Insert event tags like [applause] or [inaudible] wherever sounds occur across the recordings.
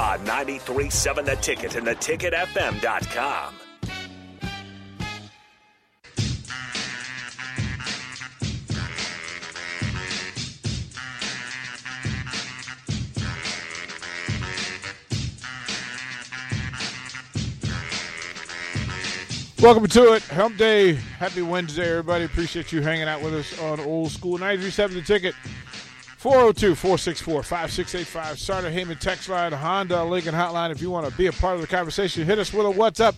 On 93.7 The Ticket and theticketfm.com. Welcome to it. Hump Day. Happy Wednesday, everybody. Appreciate you hanging out with us on Old School 937 The Ticket. 402 464 5685. Sartor Hamann text line, Honda Lincoln hotline. If you want to be a part of the conversation, hit us with a what's up,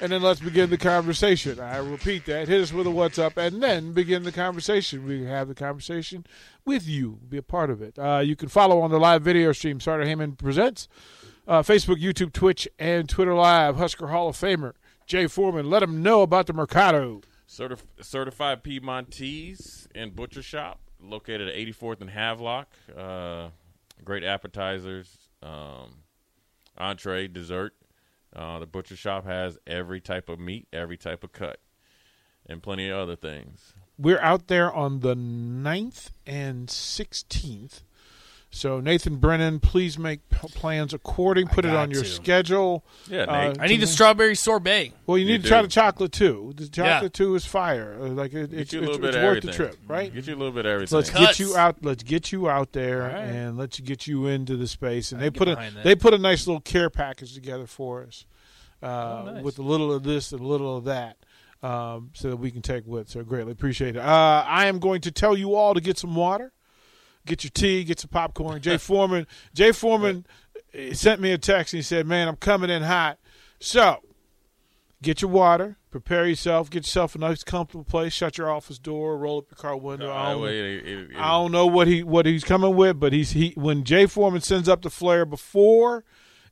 and then let's begin the conversation. I repeat that. Hit us with a what's up, and then begin the conversation. We have the conversation with you. Be a part of it. Uh, you can follow on the live video stream, Sartor Hamann Presents, uh, Facebook, YouTube, Twitch, and Twitter Live. Husker Hall of Famer. Jay Foreman, let them know about the Mercado. Certif- certified Piedmontese and Butcher Shop, located at 84th and Havelock. Uh, great appetizers, um, entree, dessert. Uh, the Butcher Shop has every type of meat, every type of cut, and plenty of other things. We're out there on the 9th and 16th. So Nathan Brennan, please make plans according. Put it on your to. schedule. Yeah, Uh, I need the strawberry sorbet. Well, you You need to try the chocolate too. The chocolate Yeah. too is fire. Uh, Like it, Get it's, you a it's, bit it's worth the trip, right? Get you a little bit of everything. So let's Cuts. get you out. Let's get you out there All right. and let's get you into the space. And I they put a that. they put a nice little care package together for us, uh, Oh, nice. with a little of this and a little of that, um, so that we can take with. So greatly appreciate it. Uh, I am going to tell you all to get some water, get your tea, get some popcorn. Jay [laughs] Foreman, Jay Foreman uh, sent me a text and he said, "Man, I'm coming in hot." So get your water, prepare yourself, get yourself a nice, comfortable place. Shut your office door, roll up your car window. I Uh, don't, wait, it- it- it- I don't know what he what he's coming with, but he's he when Jay Foreman sends up the flare before,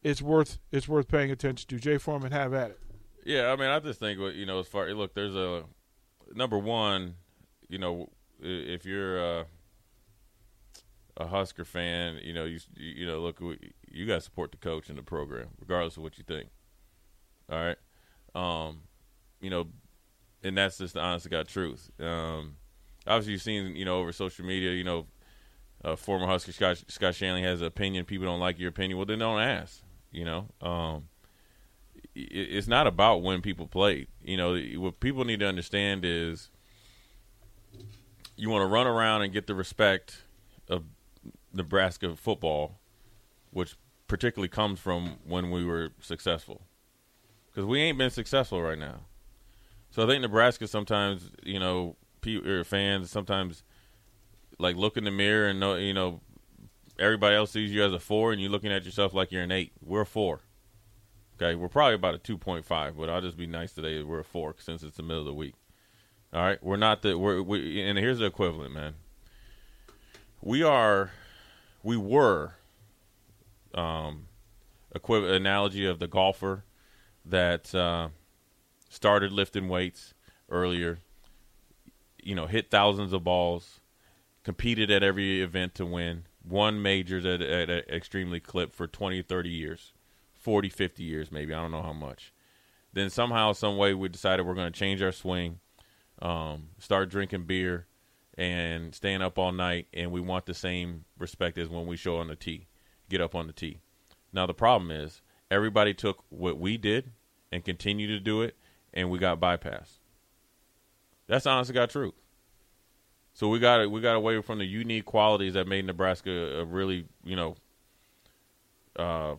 it's worth it's worth paying attention to. Jay Foreman, have at it. Yeah, I mean, I just think you know, as far look, there's a number one. You know, if you're a, a Husker fan, you know, you you know, look, you got to support the coach and the program, regardless of what you think. All right, um, you know, and that's just the honest to God truth. Um, obviously, you've seen, you know, over social media, you know, uh, former Husker Scott, Scott Shanle has an opinion. People don't like your opinion. Well, then don't ask. You know, um, i- it's not about when people played. You know, what people need to understand is you want to run around and get the respect of Nebraska football, which particularly comes from when we were successful. Because we ain't been successful right now. So I think Nebraska sometimes, you know, fans sometimes like look in the mirror and know, you know, everybody else sees you as a four, and you're looking at yourself like you're an eight. We're a four. Okay, we're probably about a two point five, but I'll just be nice today. We're a four since it's the middle of the week. All right, we're not the we're we, and here's the equivalent, man. We are, we were, um, analogy of the golfer that uh, started lifting weights earlier. You know, hit thousands of balls, competed at every event to win, won majors at, at extremely clip for 20, 30 years, 40, 50 years maybe. I don't know how much. Then somehow, some way, we decided we're going to change our swing, um, start drinking beer, and staying up all night, and we want the same respect as when we show on the tee, get up on the tee. Now the problem is everybody took what we did and continued to do it, and we got bypassed. That's honestly got truth. So we got we got away from the unique qualities that made Nebraska a really you know uh,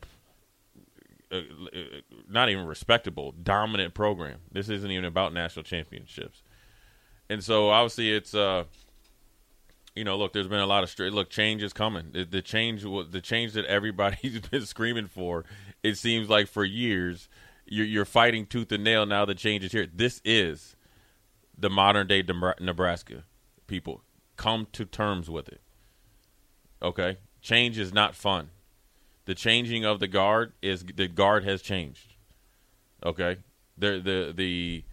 not even respectable, dominant program. This isn't even about national championships. And so obviously it's uh you know, look, there's been a lot of straight look change is coming. The, the change the change that everybody's [laughs] been screaming for, it seems like for years you're, you're fighting tooth and nail now the change is here. This is the modern day Nebraska. People come to terms with it. Okay? Change is not fun. The changing of the guard is the guard has changed. Okay? The the the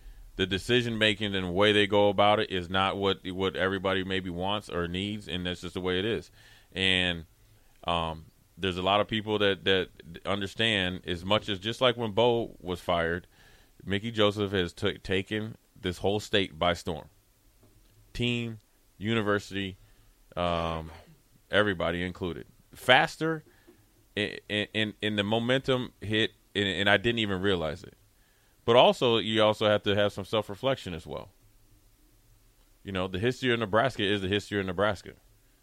the decision making and the way they go about it is not what what everybody maybe wants or needs, and that's just the way it is. And um, there's a lot of people that that understand as much as just like when Bo was fired, Mickey Joseph has t- taken this whole state by storm. Team, university, um, everybody included, faster, and, and, and the momentum hit, and, and I didn't even realize it. But also, you also have to have some self reflection as well. You know, the history of Nebraska is the history of Nebraska.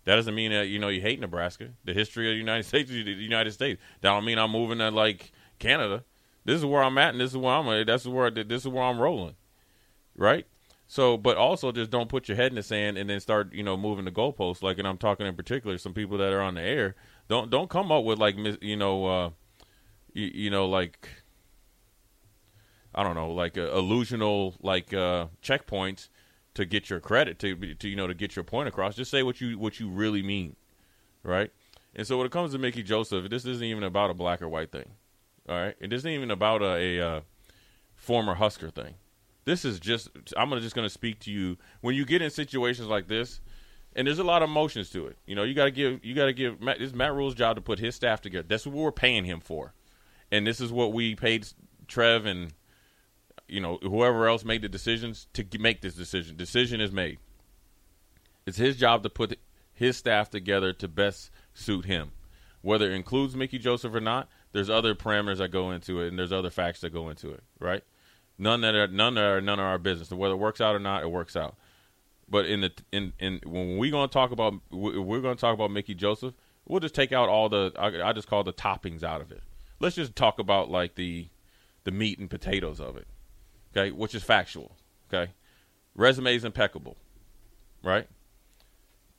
That doesn't mean that you know you hate Nebraska. The history of the United [laughs] States is the United States. That don't mean I'm moving to like Canada. This is where I'm at, and this is where I'm. At. That's where this is where I'm rolling, right? So, but also just don't put your head in the sand and then start you know moving the goalposts. Like, and I'm talking in particular some people that are on the air. Don't don't come up with like you know, uh, you, you know like I don't know, like uh, illusional like uh, checkpoints to get your credit to, to you know to get your point across. Just say what you what you really mean, right? And so when it comes to Mickey Joseph, this isn't even about a black or white thing, all right? It isn't even about a, a uh, former Husker thing. This is just I'm just gonna speak to you when you get in situations like this, and there's a lot of emotions to it. You know, you got to give you got to give Matt, this Matt Rhule's job to put his staff together. That's what we're paying him for, and this is what we paid Trev and you know, whoever else made the decisions to make this decision. Decision is made. It's his job to put his staff together to best suit him. Whether it includes Mickey Joseph or not, there's other parameters that go into it, and there's other facts that go into it. Right? None that are none that are none of our business. Whether it works out or not, it works out. But in the in in when we're going to talk about we're to talk about Mickey Joseph, we'll just take out all the I, I just call the toppings out of it. Let's just talk about like the the meat and potatoes of it okay, which is factual, okay? Resume is impeccable, right?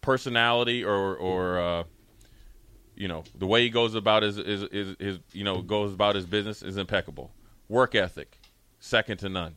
Personality or or uh, you know the way he goes about his, his his his you know goes about his business is impeccable. Work ethic, second to none.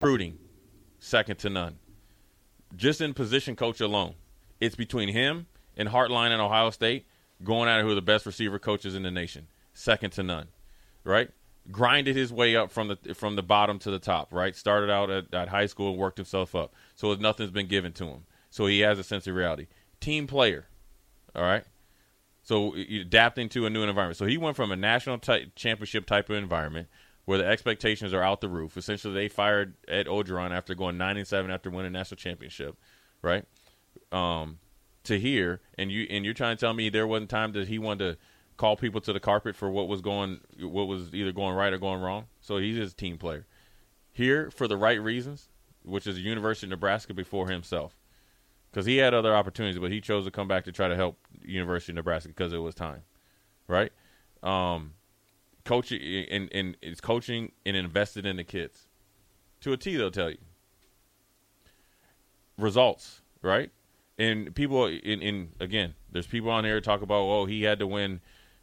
recruiting, second to none. Just in position coach alone, it's between him and Hartline and Ohio State going at it who are the best receiver coaches in the nation, second to none. Right? Grinded his way up from the from the bottom to the top. Right? Started out at, at high school and worked himself up. So nothing's been given to him. So he has a sense of reality. Team player. All right. So adapting to a new environment. So he went from a national t- championship type of environment where the expectations are out the roof. Essentially, they fired Ed Orgeron after going nine and seven after winning national championship, right? Um, to here, and you and you're trying to tell me there wasn't time that he wanted to call people to the carpet for what was going, what was either going right or going wrong. So he's just a team player here for the right reasons, which is the University of Nebraska before himself, because he had other opportunities, but he chose to come back to try to help University of Nebraska because it was time, right? Um, coaching and, and is coaching and invested in the kids. To a T, they'll tell you. Results, right? And people in, in again, there's people on here talk about, oh, he had to win.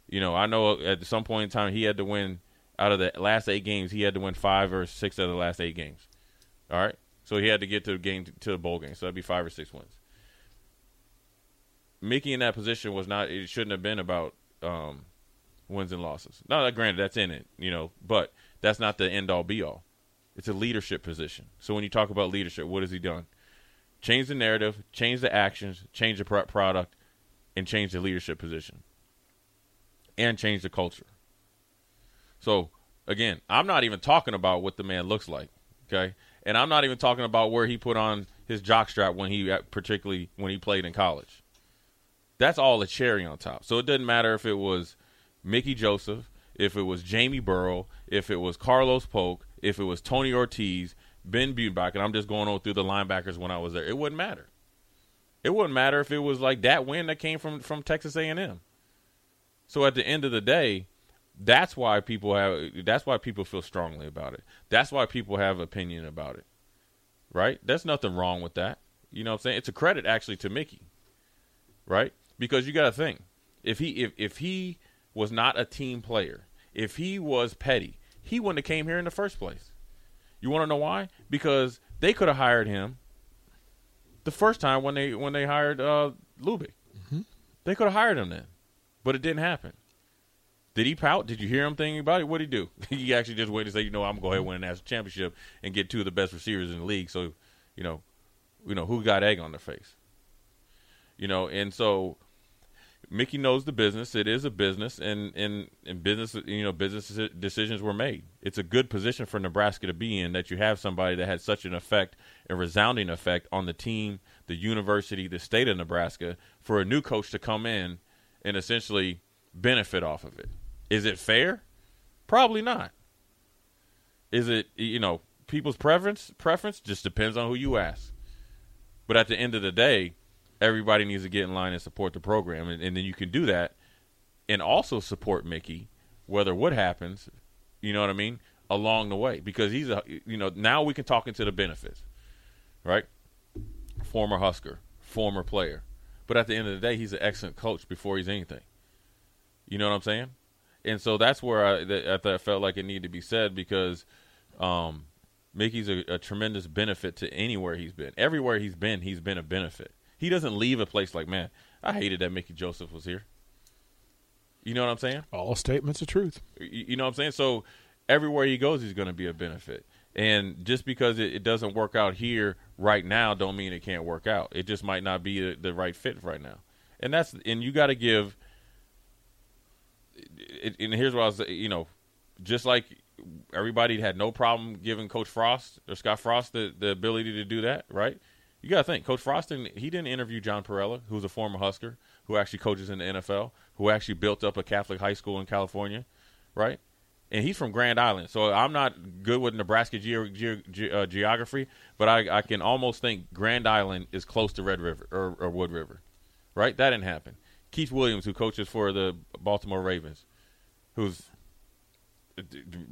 You know, I know at some point in time he had to win out of the last eight games, he had to win five or six of the last eight games. All right, so he had to get to the game to the bowl game, so that'd be five or six wins. Mickey in that position was not. It shouldn't have been about um, wins and losses. Now, granted, that's in it, you know, but that's not the end all be all. It's a leadership position. So when you talk about leadership, what has he done? Change the narrative, change the actions, change the product, and change the leadership position, and change the culture. So again, I'm not even talking about what the man looks like, okay? And I'm not even talking about where he put on his jockstrap when he, particularly when he played in college. That's all a cherry on top. So it doesn't matter if it was Mickey Joseph, if it was Jamie Burrow, if it was Carlos Polk, if it was Tony Ortiz, Ben Budenbach, and I'm just going on through the linebackers when I was there. It wouldn't matter. It wouldn't matter if it was like that win that came from from Texas A&M. So at the end of the day, that's why people have that's why people feel strongly about it. That's why people have opinion about it. Right? There's nothing wrong with that. You know what I'm saying? It's a credit actually to Mickey. Right? Because you got to think. If he if if he was not a team player, if he was petty, he wouldn't have came here in the first place. You want to know why? Because they could have hired him the first time when they when they hired uh, Lubick. Mm-hmm. They could have hired him then, but it didn't happen. Did he pout? Did you hear him thinking about it? What did he do? [laughs] he actually just waited to say, you know, I'm gonna go ahead and win a national championship and get two of the best receivers in the league. So, you know, you know who got egg on their face. You know, and so Mickey knows the business. It is a business, and and business, you know, business decisions were made. It's a good position for Nebraska to be in that you have somebody that had such an effect, a resounding effect on the team, the university, the state of Nebraska, for a new coach to come in and essentially benefit off of it. Is it fair? Probably not. Is it you know people's preference? Preference just depends on who you ask. But at the end of the day, everybody needs to get in line and support the program, and, and then you can do that, and also support Mickey, whether what happens, you know what I mean, along the way, because he's a you know now we can talk into the benefits, right? Former Husker, former player, but at the end of the day, he's an excellent coach before he's anything. You know what I'm saying? And so that's where I, I felt like it needed to be said because um, Mickey's a, a, tremendous benefit to anywhere he's been. Everywhere he's been, he's been a benefit. He doesn't leave a place like, man, I hated that Mickey Joseph was here. You know what I'm saying? All statements of truth. You, you know what I'm saying? So everywhere he goes, he's going to be a benefit. And just because it, it, doesn't work out here right now, don't mean it can't work out. It just might not be the, the right fit right now. And that's and you got to give it, and here's what I was, you know, just like everybody had no problem giving Coach Frost or Scott Frost the, the ability to do that, right? You got to think, Coach Frost didn't, he didn't interview John Parrella, who's a former Husker, who actually coaches in the NFL, who actually built up a Catholic high school in California, right? And he's from Grand Island, so I'm not good with Nebraska ge- ge- ge- uh, geography, but I, I, can almost think Grand Island is close to Red River or, or Wood River, right? That didn't happen. Keith Williams, who coaches for the Baltimore Ravens, who's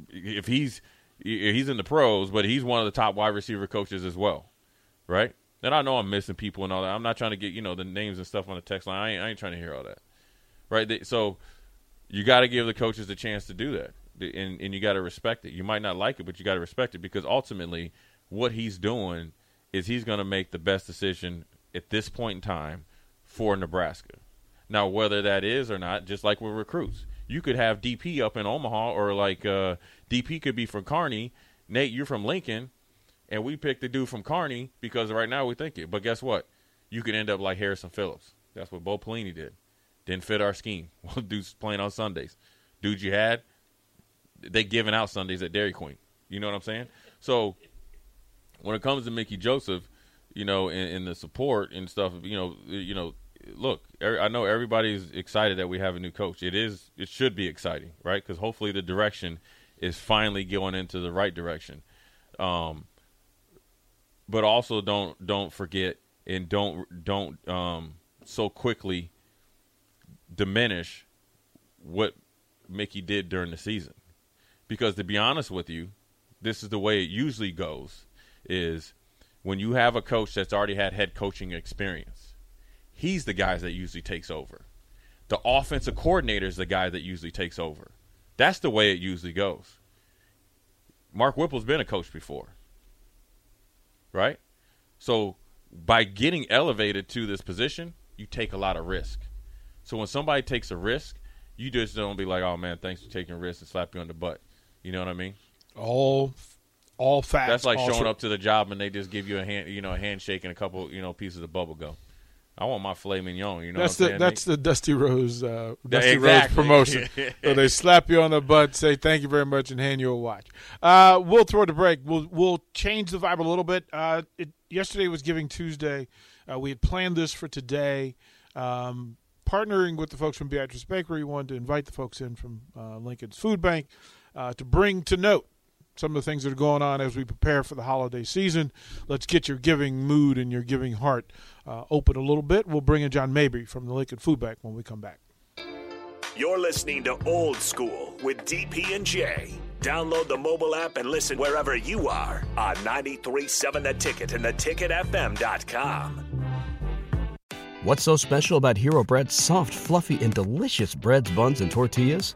if he's he's in the pros, but he's one of the top wide receiver coaches as well, right? And I know I'm missing people and all that. I'm not trying to get you know the names and stuff on the text line. I ain't, I ain't trying to hear all that, right? So you got to give the coaches a chance to do that, and and you got to respect it. You might not like it, but you got to respect it because ultimately, what he's doing is he's going to make the best decision at this point in time for Nebraska. Now, whether that is or not, just like with recruits, you could have DP up in Omaha, or like uh, DP could be from Kearney. Nate, you're from Lincoln, and we picked the dude from Kearney because right now we think it. But guess what? You could end up like Harrison Phillips. That's what Bo Pelini did. Didn't fit our scheme. [laughs] Well, dude's playing on Sundays. Dude, you had they giving out Sundays at Dairy Queen. You know what I'm saying? So when it comes to Mickey Joseph, you know, and, the support and stuff, you know, you know, look, I know everybody's excited that we have a new coach. It is, it should be exciting, right? Because hopefully the direction is finally going into the right direction. Um, but also don't don't forget and don't don't um, so quickly diminish what Mickey did during the season. Because to be honest with you, this is the way it usually goes is when you have a coach that's already had head coaching experience he's the guy that usually takes over. The offensive coordinator is the guy that usually takes over. That's the way it usually goes. Mark Whipple's been a coach before, right? So by getting elevated to this position, you take a lot of risk. So when somebody takes a risk, you just don't be like, "Oh man, thanks for taking risks," and slap you on the butt. You know what I mean? All, all facts. That's like showing up to the job and they just give you a hand, you know, a handshake and a couple, you know, pieces of bubble gum. I want my filet mignon. You know, that's the saying? that's the Dusty Rose uh, Dusty exactly. Rose promotion. [laughs] so they slap you on the butt, say thank you very much, and hand you a watch. Uh, we'll throw the break. We'll we'll change the vibe a little bit. Uh, it, yesterday was Giving Tuesday. Uh, we had planned this for today. Um, partnering with the folks from Beatrice Bakery, we wanted to invite the folks in from uh, Lincoln's Food Bank uh, to bring to note some of the things that are going on as we prepare for the holiday season. Let's get your giving mood and your giving heart uh, open a little bit. We'll bring in John Mabry from the Lincoln Food Bank when we come back. You're listening to Old School with DP and J. Download the mobile app and listen wherever you are on 93.7 The Ticket and theticketfm.com. What's so special about Hero Bread's soft, fluffy, and delicious breads, buns, and tortillas?